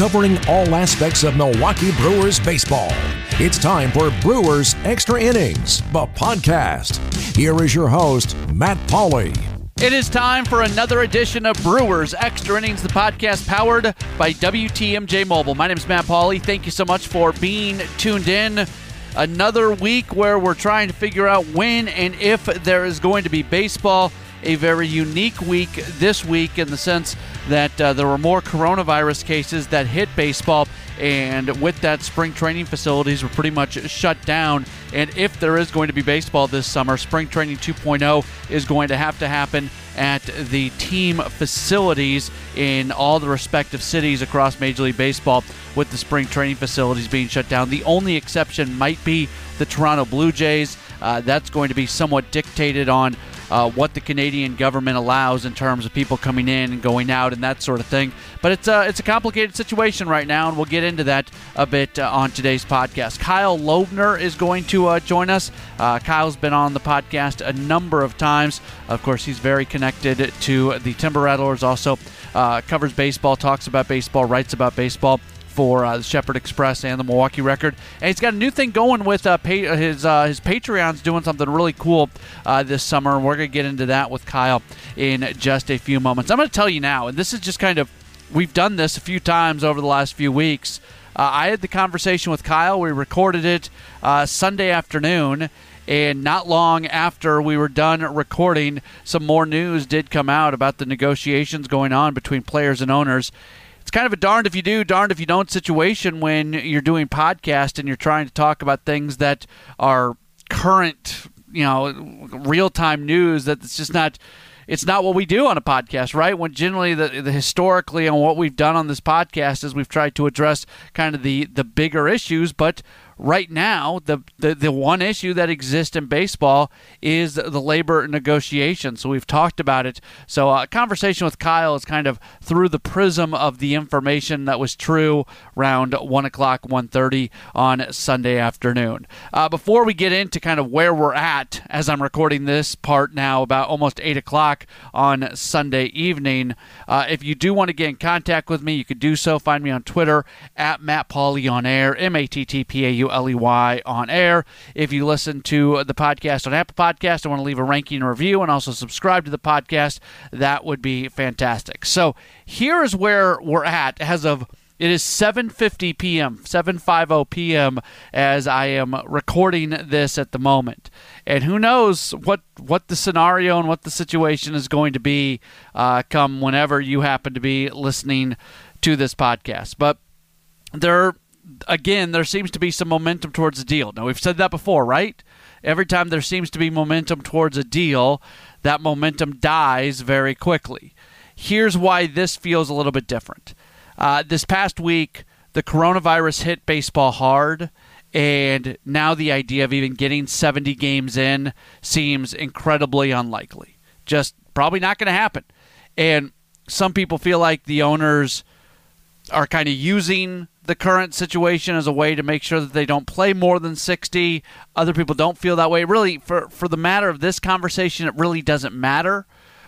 covering all aspects of Milwaukee Brewers baseball. It's time for Brewers Extra Innings, the podcast. Here is your host, Matt Pauley. It is time for another edition of Brewers Extra Innings, the podcast powered by WTMJ Mobile. My name is Matt Pauley. Thank you so much for being tuned in. Another week where we're trying to figure out when and if there is going to be baseball a very unique week this week in the sense that uh, there were more coronavirus cases that hit baseball, and with that, spring training facilities were pretty much shut down. And if there is going to be baseball this summer, spring training 2.0 is going to have to happen at the team facilities in all the respective cities across Major League Baseball with the spring training facilities being shut down. The only exception might be the Toronto Blue Jays. Uh, that's going to be somewhat dictated on uh, what the Canadian government allows in terms of people coming in and going out and that sort of thing. But it's a, it's a complicated situation right now, and we'll get into that a bit uh, on today's podcast. Kyle Lobner is going to uh, join us. Uh, Kyle's been on the podcast a number of times. Of course, he's very connected to the Timber Rattlers, also uh, covers baseball, talks about baseball, writes about baseball for uh, the Shepherd Express and the Milwaukee Record. And he's got a new thing going with uh, pa- his uh, his Patreon's doing something really cool uh, this summer, and we're going to get into that with Kyle in just a few moments. I'm going to tell you now, and this is just kind of we've done this a few times over the last few weeks. Uh, I had the conversation with Kyle. We recorded it uh, Sunday afternoon. And not long after we were done recording, some more news did come out about the negotiations going on between players and owners it's kind of a darned if you do, darned if you don't situation when you're doing podcast and you're trying to talk about things that are current, you know, real time news. That it's just not. It's not what we do on a podcast, right? When generally the, the historically and what we've done on this podcast is we've tried to address kind of the the bigger issues, but right now, the, the, the one issue that exists in baseball is the labor negotiation. So we've talked about it. So a uh, conversation with Kyle is kind of through the prism of the information that was true around 1 o'clock, 1.30 on Sunday afternoon. Uh, before we get into kind of where we're at as I'm recording this part now about almost 8 o'clock on Sunday evening, uh, if you do want to get in contact with me, you could do so. Find me on Twitter at Matt Pauley on air, M A T T P A U L E Y on air. If you listen to the podcast on Apple Podcast and want to leave a ranking review and also subscribe to the podcast, that would be fantastic. So here is where we're at as of it is 7:50 p.m., 7:50 p.m. as I am recording this at the moment, and who knows what what the scenario and what the situation is going to be uh, come whenever you happen to be listening to this podcast. But there again, there seems to be some momentum towards a deal. Now, we've said that before, right? Every time there seems to be momentum towards a deal, that momentum dies very quickly. Here's why this feels a little bit different. Uh, this past week, the coronavirus hit baseball hard, and now the idea of even getting 70 games in seems incredibly unlikely. Just probably not going to happen. And some people feel like the owners are kind of using the current situation as a way to make sure that they don't play more than 60. Other people don't feel that way. Really, for, for the matter of this conversation, it really doesn't matter.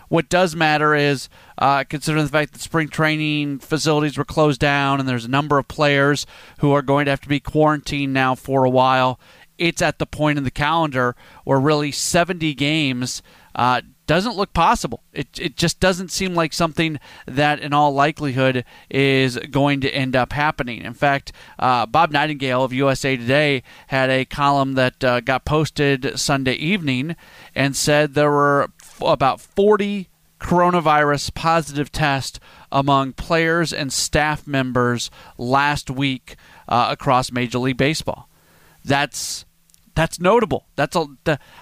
What does matter is uh, considering the fact that spring training facilities were closed down and there's a number of players who are going to have to be quarantined now for a while. It's at the point in the calendar where really 70 games uh, doesn't look possible. It, it just doesn't seem like something that, in all likelihood, is going to end up happening. In fact, uh, Bob Nightingale of USA Today had a column that uh, got posted Sunday evening and said there were f- about 40 coronavirus positive tests among players and staff members last week uh, across Major League Baseball. That's that's notable. That's a.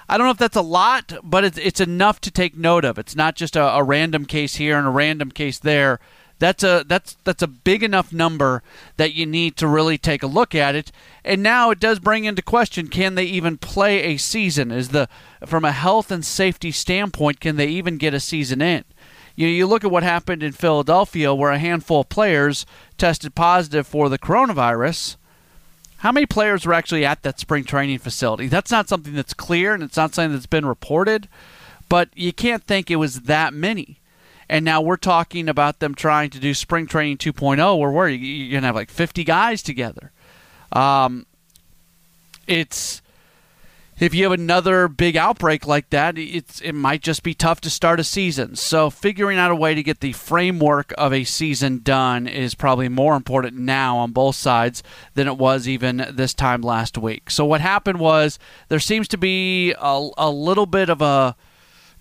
I don't know if that's a lot, but it's it's enough to take note of. It's not just a, a, random case here and a random case there. That's a that's that's a big enough number that you need to really take a look at it. And now it does bring into question: Can they even play a season? Is the from a health and safety standpoint, can they even get a season in? You know, you look at what happened in Philadelphia, where a handful of players tested positive for the coronavirus how many players were actually at that spring training facility? That's not something that's clear and it's not something that's been reported, but you can't think it was that many. And now we're talking about them trying to do spring training 2.0, where where you're gonna have like 50 guys together. Um, it's if you have another big outbreak like that, it's it might just be tough to start a season. So figuring out a way to get the framework of a season done is probably more important now on both sides than it was even this time last week. So what happened was there seems to be a, a little bit of a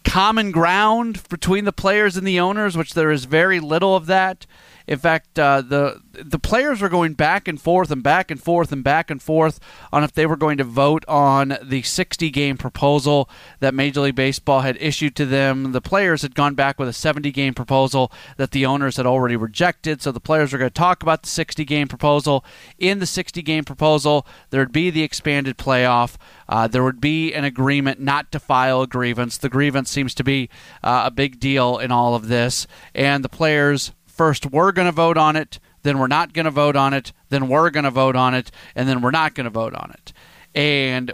common ground between the players and the owners, which there is very little of that. In fact, uh, the the players were going back and forth and back and forth and back and forth on if they were going to vote on the 60 game proposal that Major League Baseball had issued to them. The players had gone back with a 70 game proposal that the owners had already rejected. So the players were going to talk about the 60 game proposal. In the 60 game proposal, there would be the expanded playoff. Uh, there would be an agreement not to file a grievance. The grievance seems to be uh, a big deal in all of this. And the players first we're going to vote on it, then we're not going to vote on it, then we're going to vote on it, and then we're not going to vote on it. And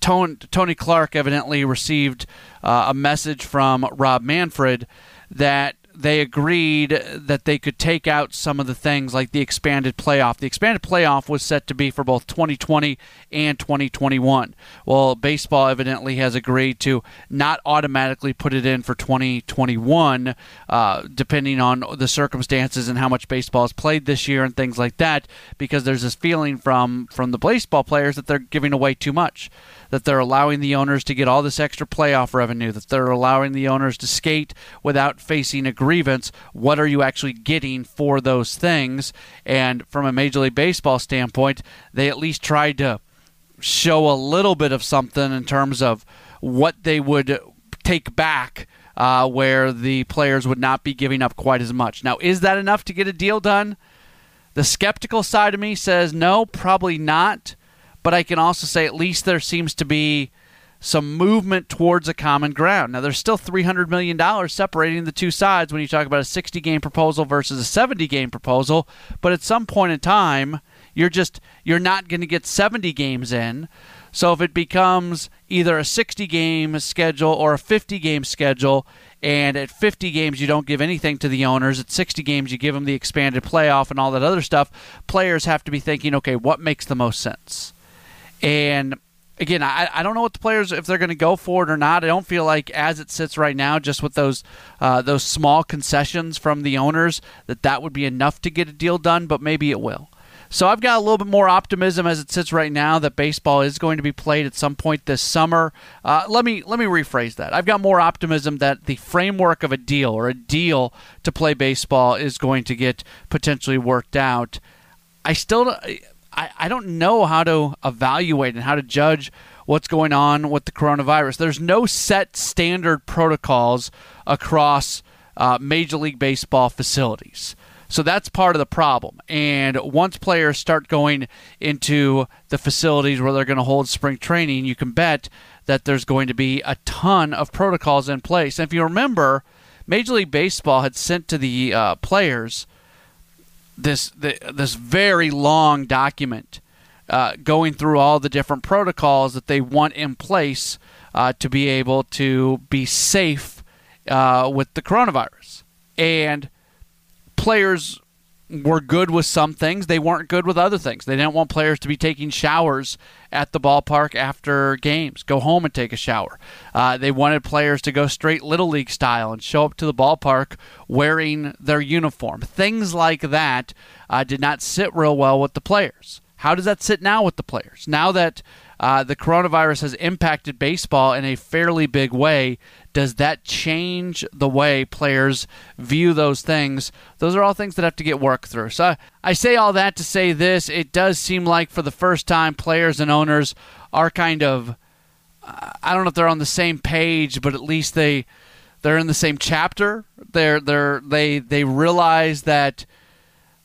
Tony, Tony Clark evidently received uh, a message from Rob Manfred that they agreed that they could take out some of the things like the expanded playoff. The expanded playoff was set to be for both 2020 and 2021. Well, baseball evidently has agreed to not automatically put it in for 2021, uh, depending on the circumstances and how much baseball is played this year and things like that, because there's this feeling from from the baseball players that they're giving away too much that they're allowing the owners to get all this extra playoff revenue, that they're allowing the owners to skate without facing a grievance. What are you actually getting for those things? And from a Major League Baseball standpoint, they at least tried to show a little bit of something in terms of what they would take back uh, where the players would not be giving up quite as much. Now, is that enough to get a deal done? The skeptical side of me says no, probably not but I can also say at least there seems to be some movement towards a common ground. Now, there's still $300 million separating the two sides when you talk about a 60 game proposal versus a 70 game proposal, but at some point in time, you're just you're not going to get 70 games in. So if it becomes either a 60 game schedule or a 50 game schedule, and at 50 games you don't give anything to the owners, at 60 games you give them the expanded playoff and all that other stuff, players have to be thinking, okay, what makes the most sense? And again, I, I don't know what the players if they're going to go for it or not. I don't feel like as it sits right now, just with those uh, those small concessions from the owners, that that would be enough to get a deal done. But maybe it will. So I've got a little bit more optimism as it sits right now that baseball is going to be played at some point this summer. Uh, let me let me rephrase that. I've got more optimism that the framework of a deal or a deal to play baseball is going to get potentially worked out. I still I, I I don't know how to evaluate and how to judge what's going on with the coronavirus. There's no set standard protocols across uh, Major League Baseball facilities. So that's part of the problem. And once players start going into the facilities where they're going to hold spring training, you can bet that there's going to be a ton of protocols in place. And if you remember, Major League Baseball had sent to the uh, players this the, this very long document uh, going through all the different protocols that they want in place uh, to be able to be safe uh, with the coronavirus. And players were good with some things. They weren't good with other things. They didn't want players to be taking showers at the ballpark after games, go home and take a shower. Uh, they wanted players to go straight Little League style and show up to the ballpark wearing their uniform. Things like that uh, did not sit real well with the players. How does that sit now with the players? Now that uh, the coronavirus has impacted baseball in a fairly big way. Does that change the way players view those things? Those are all things that have to get worked through. So I say all that to say this it does seem like for the first time, players and owners are kind of. I don't know if they're on the same page, but at least they they're in the same chapter. They're they're they they realize that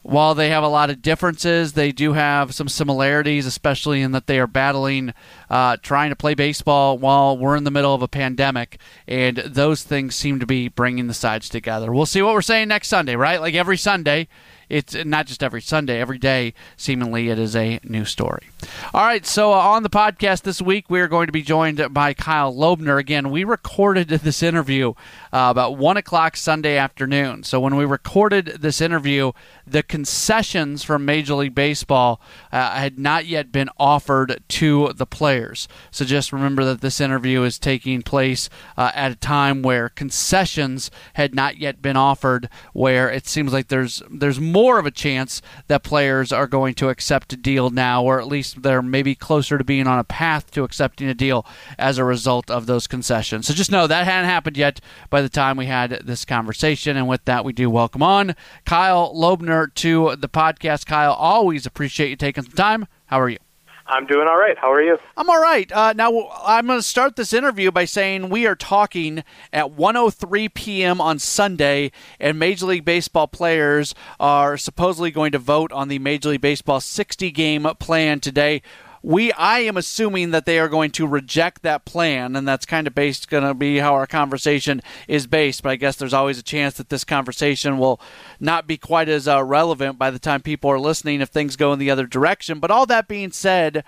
while they have a lot of differences, they do have some similarities, especially in that they are battling, uh, trying to play baseball while we're in the middle of a pandemic. And those things seem to be bringing the sides together. We'll see what we're saying next Sunday, right? Like every Sunday, it's not just every Sunday, every day, seemingly, it is a new story. All right, so uh, on the podcast this week, we are going to be joined by Kyle Lobner. Again, we recorded this interview uh, about 1 o'clock Sunday afternoon. So when we recorded this interview, the concessions from Major League Baseball uh, had not yet been offered to the players. So just remember that this interview is taking place uh, at a time where concessions had not yet been offered, where it seems like there's there's more of a chance that players are going to accept a deal now, or at least they're maybe closer to being on a path to accepting a deal as a result of those concessions. So just know that hadn't happened yet by the time we had this conversation. And with that, we do welcome on Kyle Lobner to the podcast. Kyle, always appreciate you taking some time. How are you? I'm doing all right. How are you? I'm all right. Uh, now I'm going to start this interview by saying we are talking at 1:03 p.m. on Sunday, and Major League Baseball players are supposedly going to vote on the Major League Baseball 60 game plan today we I am assuming that they are going to reject that plan, and that's kind of based going to be how our conversation is based. But I guess there's always a chance that this conversation will not be quite as uh, relevant by the time people are listening if things go in the other direction. But all that being said.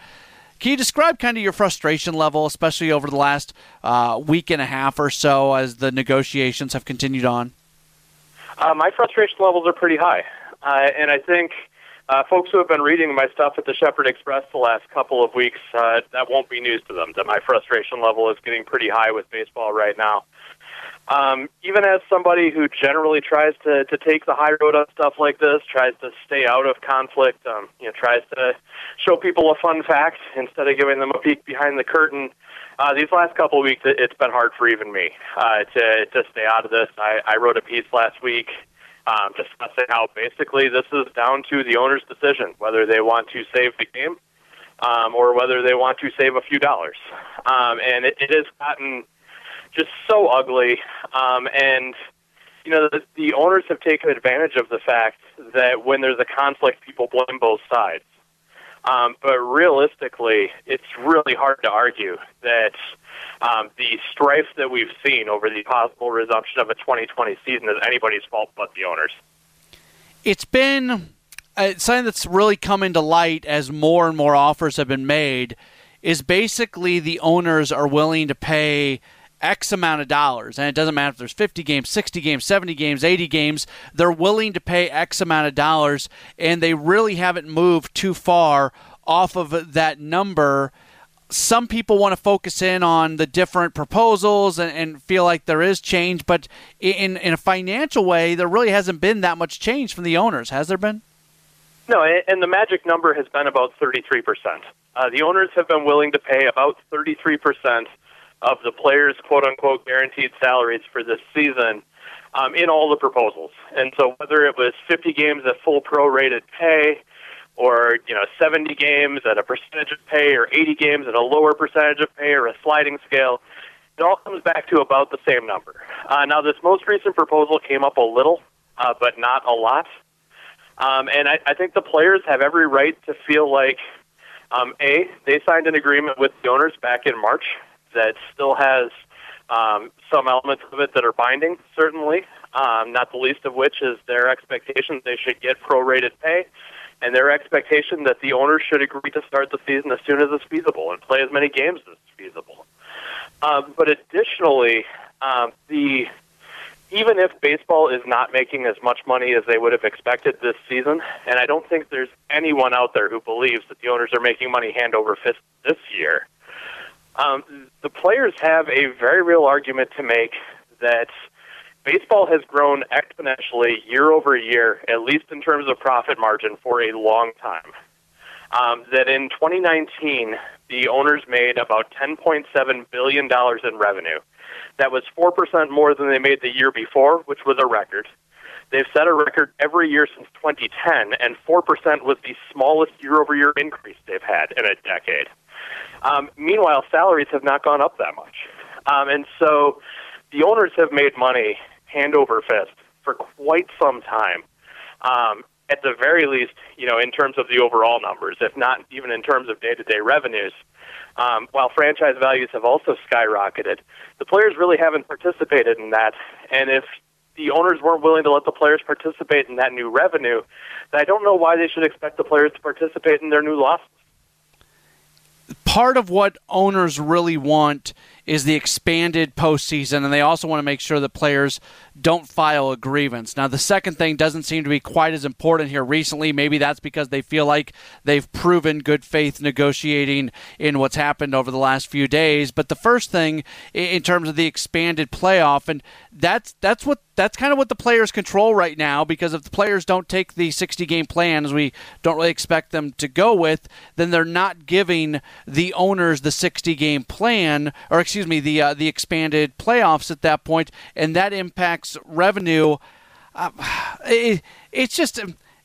Can you describe kind of your frustration level, especially over the last uh, week and a half or so as the negotiations have continued on? Uh, my frustration levels are pretty high. Uh, and I think uh, folks who have been reading my stuff at the Shepherd Express the last couple of weeks, uh, that won't be news to them. That my frustration level is getting pretty high with baseball right now. Um, even as somebody who generally tries to, to take the high road on stuff like this, tries to stay out of conflict, um, you know, tries to show people a fun fact instead of giving them a peek behind the curtain. Uh, these last couple of weeks, it, it's been hard for even me uh, to to stay out of this. I, I wrote a piece last week um, discussing how basically this is down to the owner's decision whether they want to save the game um, or whether they want to save a few dollars. Um, and it, it has gotten just so ugly. Um, and you know the, the owners have taken advantage of the fact that when there's a conflict, people blame both sides. Um, but realistically, it's really hard to argue that um, the strife that we've seen over the possible resumption of a 2020 season is anybody's fault but the owners. It's been something that's really come into light as more and more offers have been made. Is basically the owners are willing to pay X amount of dollars, and it doesn't matter if there's 50 games, 60 games, 70 games, 80 games, they're willing to pay X amount of dollars, and they really haven't moved too far off of that number some people want to focus in on the different proposals and, and, feel like there is change, but in in a financial way, there really hasn't been that much change from the owners, has there been? No, and the magic number has been about 33%. Uh, the owners have been willing to pay about 33% of the players' quote unquote guaranteed salaries for this season um, in all the proposals. And so whether it was 50 games at full prorated pay, or you know 70 games at a percentage of pay or 80 games at a lower percentage of pay or a sliding scale it all comes back to about the same number uh, now this most recent proposal came up a little uh, but not a lot um, and I, I think the players have every right to feel like um, a they signed an agreement with the owners back in march that still has um, some elements of it that are binding certainly um, not the least of which is their expectation they should get prorated pay and their expectation that the owners should agree to start the season as soon as it's feasible and play as many games as feasible. Um, but additionally, um, the even if baseball is not making as much money as they would have expected this season, and I don't think there's anyone out there who believes that the owners are making money hand over fist this year, um, the players have a very real argument to make that baseball has grown exponentially year over year, at least in terms of profit margin, for a long time. Um, that in 2019, the owners made about $10.7 billion in revenue. That was 4% more than they made the year before, which was a record. They've set a record every year since 2010, and 4% was the smallest year over year increase they've had in a decade. Um, meanwhile, salaries have not gone up that much. Um, and so the owners have made money hand over fist for quite some time. Um, at the very least, you know, in terms of the overall numbers, if not even in terms of day-to-day revenues, um, while franchise values have also skyrocketed, the players really haven't participated in that. And if the owners weren't willing to let the players participate in that new revenue, then I don't know why they should expect the players to participate in their new losses. Part of what owners really want is the expanded postseason, and they also want to make sure that players don't file a grievance. Now, the second thing doesn't seem to be quite as important here recently. Maybe that's because they feel like they've proven good faith negotiating in what's happened over the last few days. But the first thing, in terms of the expanded playoff, and that's that's what that's kind of what the players control right now because if the players don't take the 60 game plan as we don't really expect them to go with then they're not giving the owners the 60 game plan or excuse me the uh, the expanded playoffs at that point and that impacts revenue. Uh, it, it's just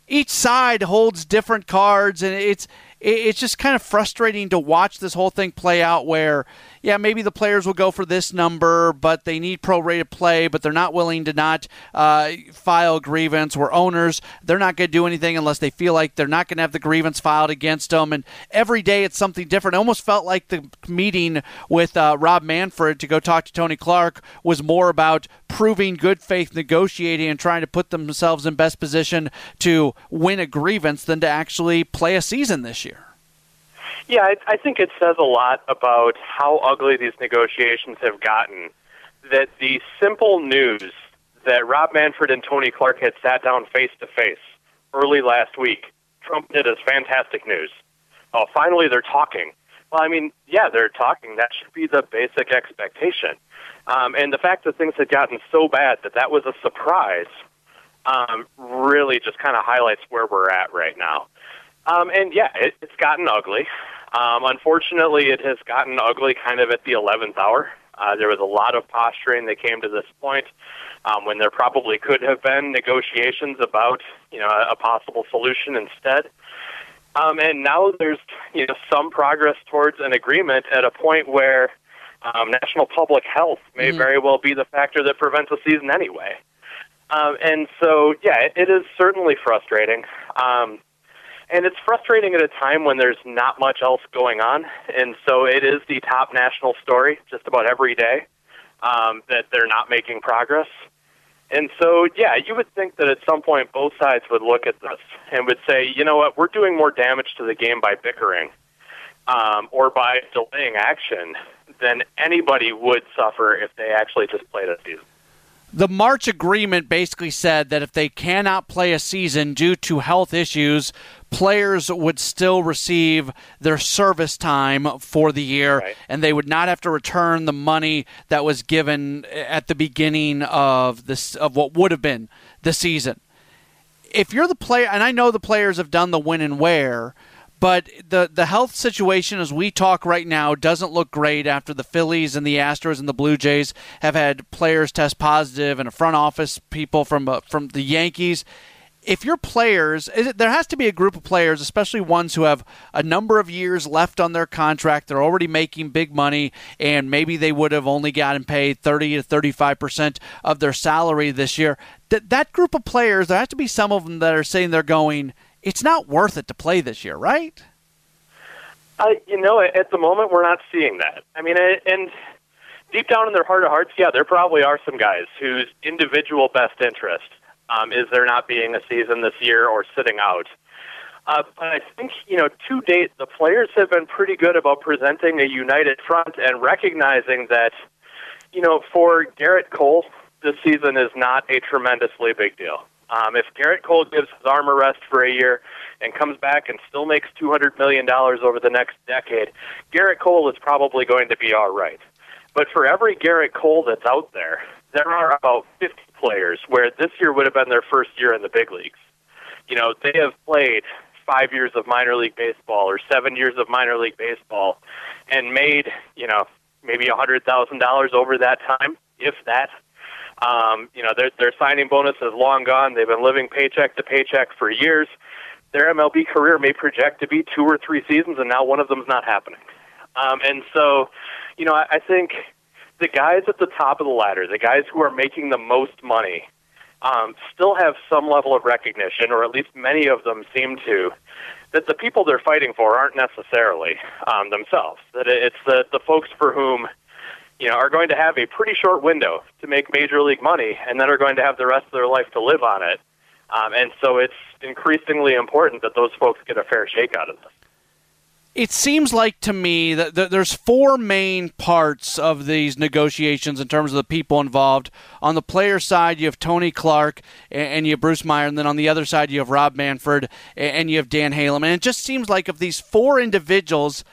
each side holds different cards and it's it's just kind of frustrating to watch this whole thing play out where yeah, maybe the players will go for this number, but they need prorated play, but they're not willing to not uh, file grievance. Where owners, they're not going to do anything unless they feel like they're not going to have the grievance filed against them. And every day it's something different. It almost felt like the meeting with uh, Rob Manfred to go talk to Tony Clark was more about proving good faith negotiating and trying to put themselves in best position to win a grievance than to actually play a season this year. Yeah, I, I think it says a lot about how ugly these negotiations have gotten. That the simple news that Rob Manfred and Tony Clark had sat down face to face early last week trumpeted as fantastic news. Oh, finally they're talking. Well, I mean, yeah, they're talking. That should be the basic expectation. Um, and the fact that things had gotten so bad that that was a surprise um, really just kind of highlights where we're at right now. Um, and yeah, it, it's gotten ugly. Um, unfortunately, it has gotten ugly kind of at the 11th hour. Uh, there was a lot of posturing that came to this point um, when there probably could have been negotiations about you know a, a possible solution instead. Um, and now there's you know some progress towards an agreement at a point where um, national public health may mm-hmm. very well be the factor that prevents a season anyway. Um, and so, yeah, it, it is certainly frustrating. Um, and it's frustrating at a time when there's not much else going on. And so it is the top national story just about every day um, that they're not making progress. And so, yeah, you would think that at some point both sides would look at this and would say, you know what, we're doing more damage to the game by bickering um, or by delaying action than anybody would suffer if they actually just played a season the March agreement basically said that if they cannot play a season due to health issues, players would still receive their service time for the year right. and they would not have to return the money that was given at the beginning of this of what would have been the season. If you're the player and I know the players have done the when and where, but the the health situation as we talk right now doesn't look great after the Phillies and the Astros and the Blue Jays have had players test positive and a front office people from uh, from the Yankees. If your players, it, there has to be a group of players, especially ones who have a number of years left on their contract. They're already making big money, and maybe they would have only gotten paid 30 to 35 percent of their salary this year. That that group of players, there has to be some of them that are saying they're going it's not worth it to play this year, right? Uh, you know, at the moment, we're not seeing that. I mean, and deep down in their heart of hearts, yeah, there probably are some guys whose individual best interest um, is there not being a season this year or sitting out. Uh, but I think, you know, to date, the players have been pretty good about presenting a united front and recognizing that, you know, for Gerrit Cole, this season is not a tremendously big deal. Um, if Gerrit Cole gives his arm a rest for a year and comes back and still makes $200 million over the next decade, Gerrit Cole is probably going to be all right. But for every Gerrit Cole that's out there, there are about 50 players where this year would have been their first year in the big leagues. You know, they have played five years of minor league baseball or seven years of minor league baseball and made, you know, maybe a $100,000 over that time, if that. Um, you know, their their signing bonus is long gone. They've been living paycheck to paycheck for years. Their MLB career may project to be two or three seasons, and now one of them is not happening. Um, and so, you know, I, I think the guys at the top of the ladder, the guys who are making the most money, um, still have some level of recognition, or at least many of them seem to, that the people they're fighting for aren't necessarily um, themselves. That it's the the folks for whom you know, are going to have a pretty short window to make major league money, and then are going to have the rest of their life to live on it. Um, and so it's increasingly important that those folks get a fair shake out of this. It seems like to me that there's four main parts of these negotiations in terms of the people involved. On the player side, you have Tony Clark and you have Bruce Meyer, and then on the other side, you have Rob Manfred and you have Dan Halem. And it just seems like of these four individuals,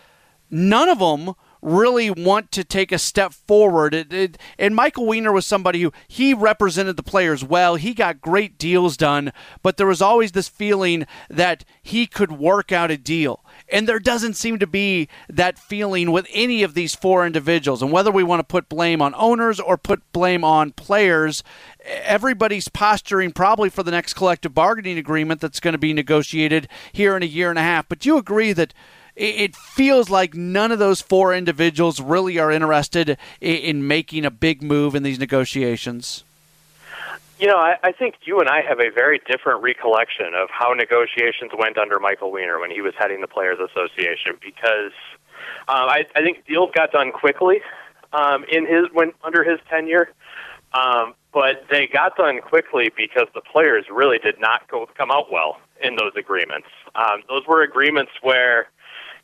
none of them really want to take a step forward. It, it, and Michael Weiner was somebody who he represented the players well. He got great deals done, but there was always this feeling that he could work out a deal. And there doesn't seem to be that feeling with any of these four individuals. And whether we want to put blame on owners or put blame on players, everybody's posturing probably for the next collective bargaining agreement that's going to be negotiated here in a year and a half. But you agree that it feels like none of those four individuals really are interested in making a big move in these negotiations. You know, I, I think you and I have a very different recollection of how negotiations went under Michael Weiner when he was heading the Players Association because um, I, I think deals got done quickly um, in his when under his tenure, um, but they got done quickly because the players really did not go come out well in those agreements. Um, those were agreements where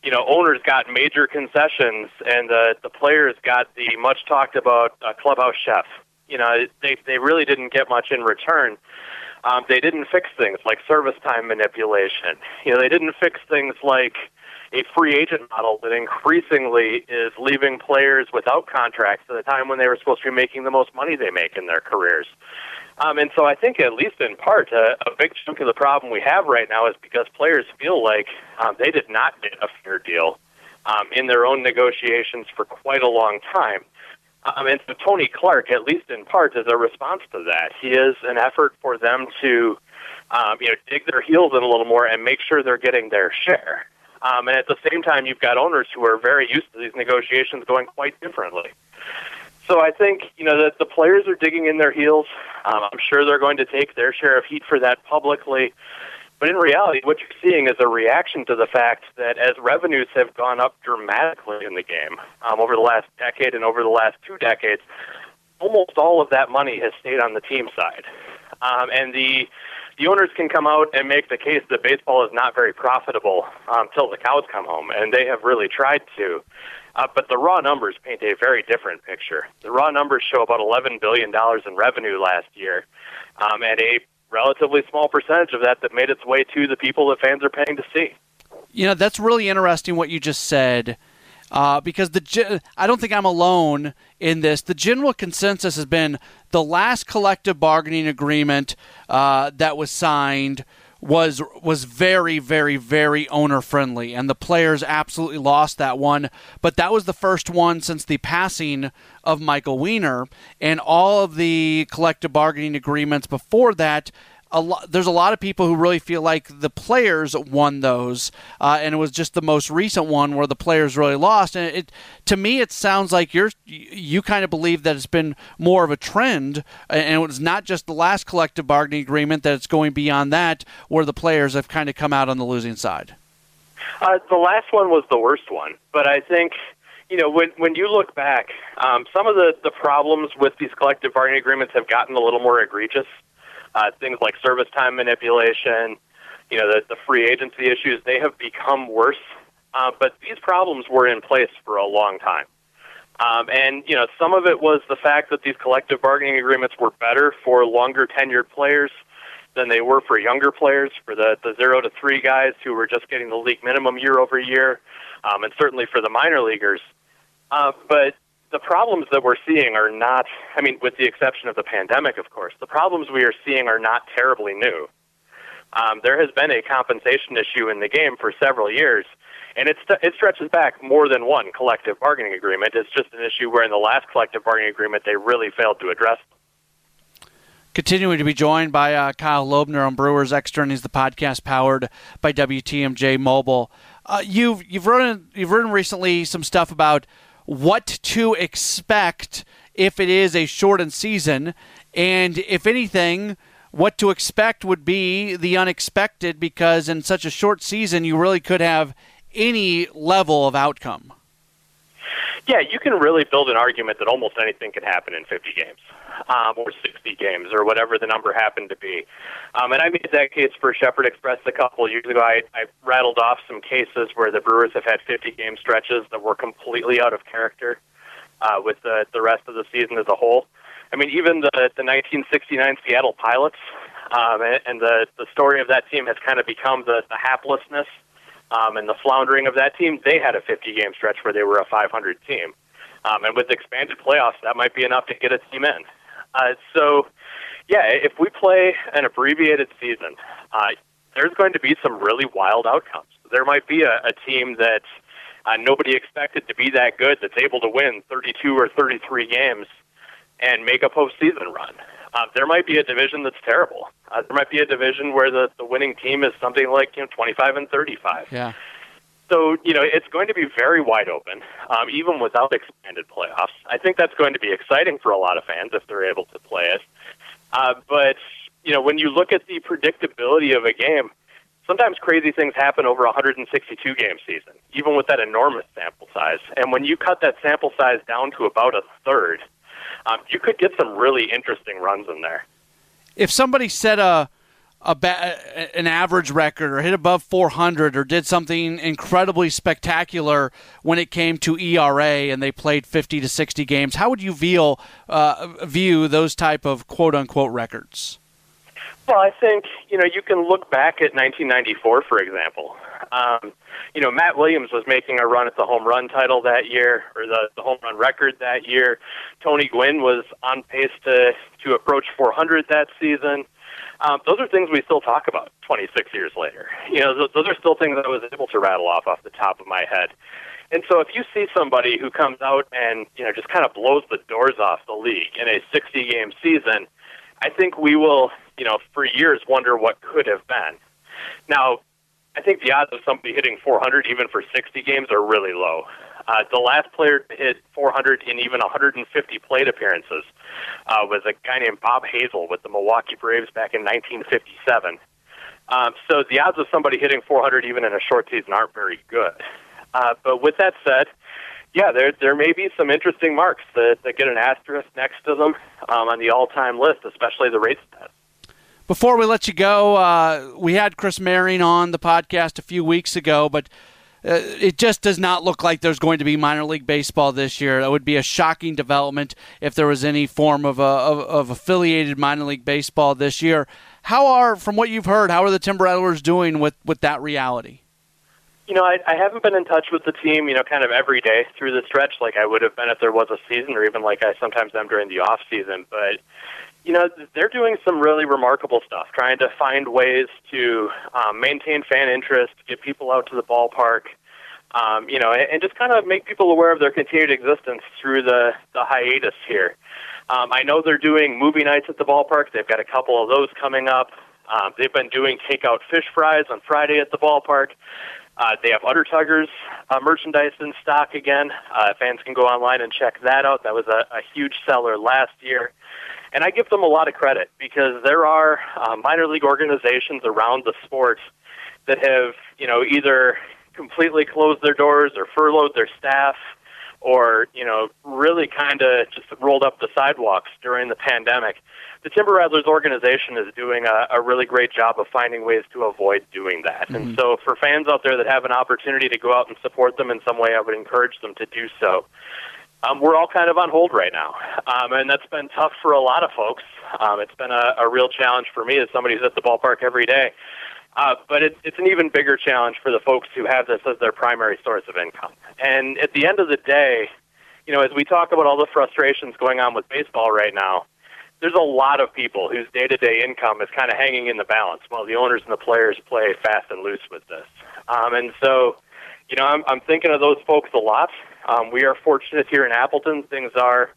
you know, owners got major concessions, and uh, the players got the much talked about uh, clubhouse chef. You know, they they really didn't get much in return. Um, they didn't fix things like service time manipulation. You know, they didn't fix things like a free agent model that increasingly is leaving players without contracts at a time when they were supposed to be making the most money they make in their careers. Um, and so I think, at least in part, uh, a big chunk of the problem we have right now is because players feel like um, they did not get a fair deal um, in their own negotiations for quite a long time. Um, and so Tony Clark, at least in part, is a response to that. He is an effort for them to, um, you know, dig their heels in a little more and make sure they're getting their share. Um, and at the same time, you've got owners who are very used to these negotiations going quite differently. So I think you know that the players are digging in their heels. Um, I'm sure they're going to take their share of heat for that publicly. But in reality, what you're seeing is a reaction to the fact that as revenues have gone up dramatically in the game um, over the last decade and over the last two decades, almost all of that money has stayed on the team side. Um, and the the owners can come out and make the case that baseball is not very profitable until um, the cows come home, and they have really tried to. Uh, but the raw numbers paint a very different picture. The raw numbers show about $11 billion in revenue last year, um, and a relatively small percentage of that that made its way to the people that fans are paying to see. You know, that's really interesting what you just said. Uh, because the I don't think I'm alone in this. The general consensus has been the last collective bargaining agreement uh, that was signed was was very very very owner friendly and the players absolutely lost that one. But that was the first one since the passing of Michael Weiner and all of the collective bargaining agreements before that a lot, there's a lot of people who really feel like the players won those, uh, and it was just the most recent one where the players really lost. And it, to me, it sounds like you're you kind of believe that it's been more of a trend, and it's not just the last collective bargaining agreement that it's going beyond that, where the players have kind of come out on the losing side. Uh, the last one was the worst one, but I think you know, when when you look back, um, some of the the problems with these collective bargaining agreements have gotten a little more egregious. Uh, things like service time manipulation, you know, the, the free agency issues, they have become worse. Uh, but these problems were in place for a long time. Um, and, you know, some of it was the fact that these collective bargaining agreements were better for longer tenured players than they were for younger players, for the, the zero to three guys who were just getting the league minimum year over year, um, and certainly for the minor leaguers. Uh, but the problems that we're seeing are not, I mean, with the exception of the pandemic, of course, the problems we are seeing are not terribly new. Um, there has been a compensation issue in the game for several years, and it's, it stretches back more than one collective bargaining agreement. It's just an issue where in the last collective bargaining agreement they really failed to address. Continuing to be joined by uh, Kyle Lobner on Brewers Extra Innings the podcast powered by WTMJ Mobile. Uh, you've you've written you've written recently some stuff about what to expect if it is a shortened season. And if anything, what to expect would be the unexpected because in such a short season, you really could have any level of outcome. Yeah, you can really build an argument that almost anything can happen in 50 games, um, or 60 games, or whatever the number happened to be. Um, and I made that case for Shepherd Express a couple years ago. I, I rattled off some cases where the Brewers have had 50 game stretches that were completely out of character uh, with the the rest of the season as a whole. I mean, even the the 1969 Seattle Pilots, um, and, and the the story of that team has kind of become the, the haplessness um, and the floundering of that team, they had a 50 game stretch where they were a 500 team. Um, and with expanded playoffs, that might be enough to get a team in. Uh, so, yeah, if we play an abbreviated season, uh, there's going to be some really wild outcomes. There might be a, a team that uh, nobody expected to be that good that's able to win 32 or 33 games and make a postseason run. Uh, there might be a division that's terrible. Uh, there might be a division where the, the winning team is something like you know 25 and 35. Yeah. So you know it's going to be very wide open, um, even without expanded playoffs. I think that's going to be exciting for a lot of fans if they're able to play it. Uh, but you know when you look at the predictability of a game, sometimes crazy things happen over a 162 game season, even with that enormous sample size. And when you cut that sample size down to about a third, um, you could get some really interesting runs in there. If somebody said a a ba- an average record or hit above 400 or did something incredibly spectacular when it came to ERA and they played 50 to 60 games, how would you view uh, view those type of quote unquote records? Well, I think you know you can look back at 1994, for example. Um, you know, Matt Williams was making a run at the home run title that year, or the, the home run record that year. Tony Gwynn was on pace to to approach 400 that season. Um, those are things we still talk about 26 years later. You know, those, those are still things I was able to rattle off off the top of my head. And so, if you see somebody who comes out and you know just kind of blows the doors off the league in a 60 game season, I think we will, you know, for years wonder what could have been. Now, I think the odds of somebody hitting 400 even for 60 games are really low. Uh, the last player to hit 400 in even 150 plate appearances uh, was a guy named Bob Hazle with the Milwaukee Braves back in 1957. Um, so the odds of somebody hitting 400 even in a short season aren't very good. Uh, but with that said, yeah, there there may be some interesting marks that, that get an asterisk next to them um, on the all-time list, especially the stats. Before we let you go, uh, we had Chris Mehring on the podcast a few weeks ago, but Uh, it just does not look like there's going to be minor league baseball this year. That would be a shocking development if there was any form of, a, of, of affiliated minor league baseball this year. How are, from what you've heard, how are the Timber Rattlers doing with, with that reality? You know, I, I haven't been in touch with the team, you know, kind of every day through the stretch like I would have been if there was a season or even like I sometimes am during the off season. But you know, they're doing some really remarkable stuff, trying to find ways to um, maintain fan interest, get people out to the ballpark, um, you know, and, and just kind of make people aware of their continued existence through the, the hiatus here. Um, I know they're doing movie nights at the ballpark. They've got a couple of those coming up. Um, they've been doing takeout fish fries on Friday at the ballpark. Uh, they have Udder Tuggers uh, merchandise in stock again. Uh, fans can go online and check that out. That was a, a huge seller last year. And I give them a lot of credit because there are uh, minor league organizations around the sport that have, you know, either completely closed their doors or furloughed their staff or, you know, really kind of just rolled up the sidewalks during the pandemic. The Timber Rattlers organization is doing a, a really great job of finding ways to avoid doing that. Mm-hmm. And so for fans out there that have an opportunity to go out and support them in some way, I would encourage them to do so um, we're all kind of on hold right now, um, and that's been tough for a lot of folks. Um, it's been a, a real challenge for me as somebody who's at the ballpark every day. Uh, but it, it's an even bigger challenge for the folks who have this as their primary source of income. And at the end of the day, you know, as we talk about all the frustrations going on with baseball right now, there's a lot of people whose day-to-day income is kind of hanging in the balance while the owners and the players play fast and loose with this. Um, and so, you know, I'm, I'm thinking of those folks a lot. Um, we are fortunate here in Appleton. Things are,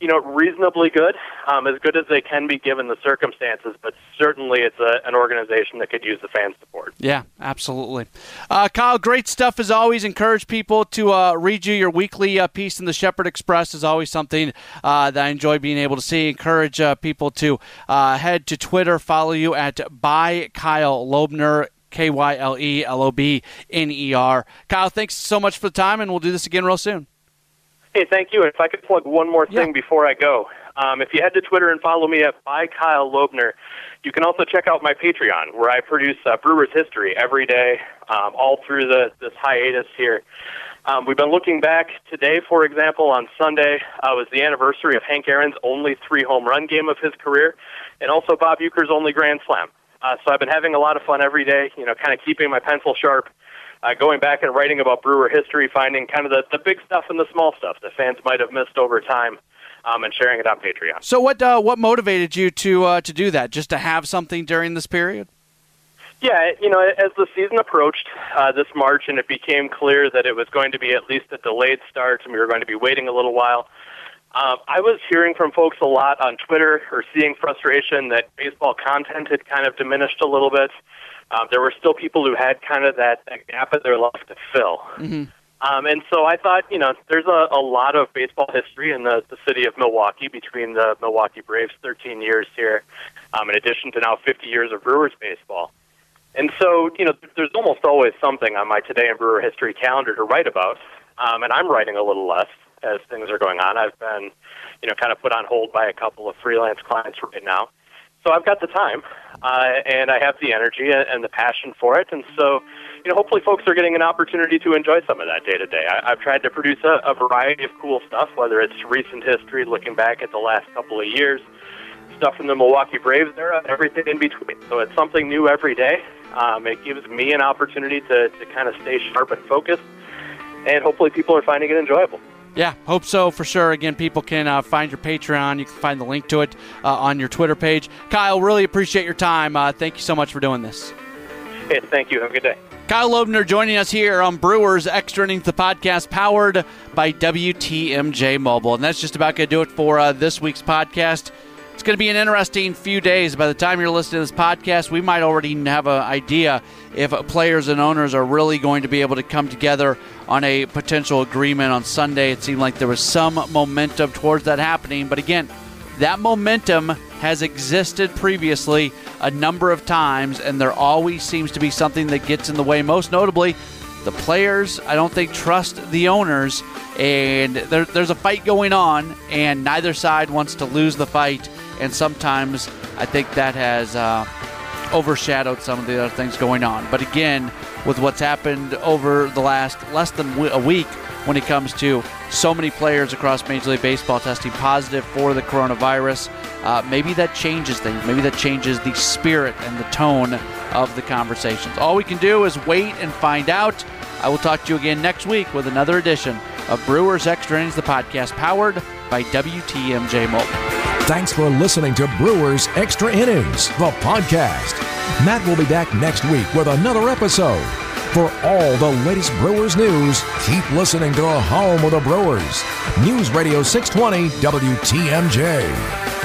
you know, reasonably good, um, as good as they can be given the circumstances. But certainly, it's a, an organization that could use the fan support. Yeah, absolutely. Uh, Kyle, great stuff as always. Encourage people to uh, read you. Your weekly uh, piece in the Shepherd Express is always something uh, that I enjoy being able to see. Encourage uh, people to uh, head to Twitter, follow you at by Kyle Lobner K Y L E L O B N E R. Kyle, thanks so much for the time, and we'll do this again real soon. Hey, thank you. If I could plug one more thing Yeah. before I go. Um, if you head to Twitter and follow me at by Kyle Lobner, you can also check out my Patreon, where I produce uh, Brewers history every day, um, all through the this hiatus here. Um, we've been looking back today, for example, on Sunday uh, was the anniversary of Hank Aaron's only three home run game of his career, and also Bob Uecker's only grand slam. Uh, so I've been having a lot of fun every day, you know, kind of keeping my pencil sharp, uh, going back and writing about Brewer history, finding kind of the, the big stuff and the small stuff that fans might have missed over time, um, and sharing it on Patreon. So what uh, what motivated you to uh, to do that? Just to have something during this period? Yeah, you know, as the season approached uh, this March and it became clear that it was going to be at least a delayed start and we were going to be waiting a little while, um, I was hearing from folks a lot on Twitter or seeing frustration that baseball content had kind of diminished a little bit. Um, there were still people who had kind of that, that gap in their life to fill. Mm-hmm. Um, and so I thought, you know, there's a, a lot of baseball history in the, the city of Milwaukee between the Milwaukee Braves' 13 years here, um, in addition to now 50 years of Brewers baseball. And so, you know, there's almost always something on my Today in Brewer History calendar to write about. Um, and I'm writing a little less as things are going on. I've been, you know, kind of put on hold by a couple of freelance clients right now. So I've got the time, uh, and I have the energy and, the passion for it. And so, you know, hopefully folks are getting an opportunity to enjoy some of that day to day. I've tried to produce a, a variety of cool stuff, whether it's recent history, looking back at the last couple of years, stuff from the Milwaukee Braves era, everything in between. So it's something new every day. Um, it gives me an opportunity to, to kind of stay sharp and focused, and hopefully people are finding it enjoyable. Yeah, hope so for sure. Again, people can uh, find your Patreon. You can find the link to it uh, on your Twitter page. Kyle, really appreciate your time. Uh, thank you so much for doing this. Hey, thank you. Have a good day. Kyle Lobner joining us here on Brewers Extra Innings, the podcast powered by WTMJ Mobile. And that's just about going to do it for uh, this week's podcast. It's going to be an interesting few days. By the time you're listening to this podcast, we might already have an idea if players and owners are really going to be able to come together on a potential agreement on Sunday. It seemed like there was some momentum towards that happening. But again, that momentum has existed previously a number of times, and there always seems to be something that gets in the way. Most notably, the players, I don't think, trust the owners, and there, there's a fight going on, and neither side wants to lose the fight. And sometimes I think that has uh, overshadowed some of the other things going on. But again, with what's happened over the last less than a week when it comes to so many players across Major League Baseball testing positive for the coronavirus, uh, maybe that changes things. Maybe that changes the spirit and the tone of the conversations. All we can do is wait and find out. I will talk to you again next week with another edition of Brewers Extra Innings, the podcast powered by WTMJ Mobile. Thanks for listening to Brewers Extra Innings, the podcast. Matt will be back next week with another episode. For all the latest Brewers news, keep listening to the home of the Brewers. News Radio 620 WTMJ.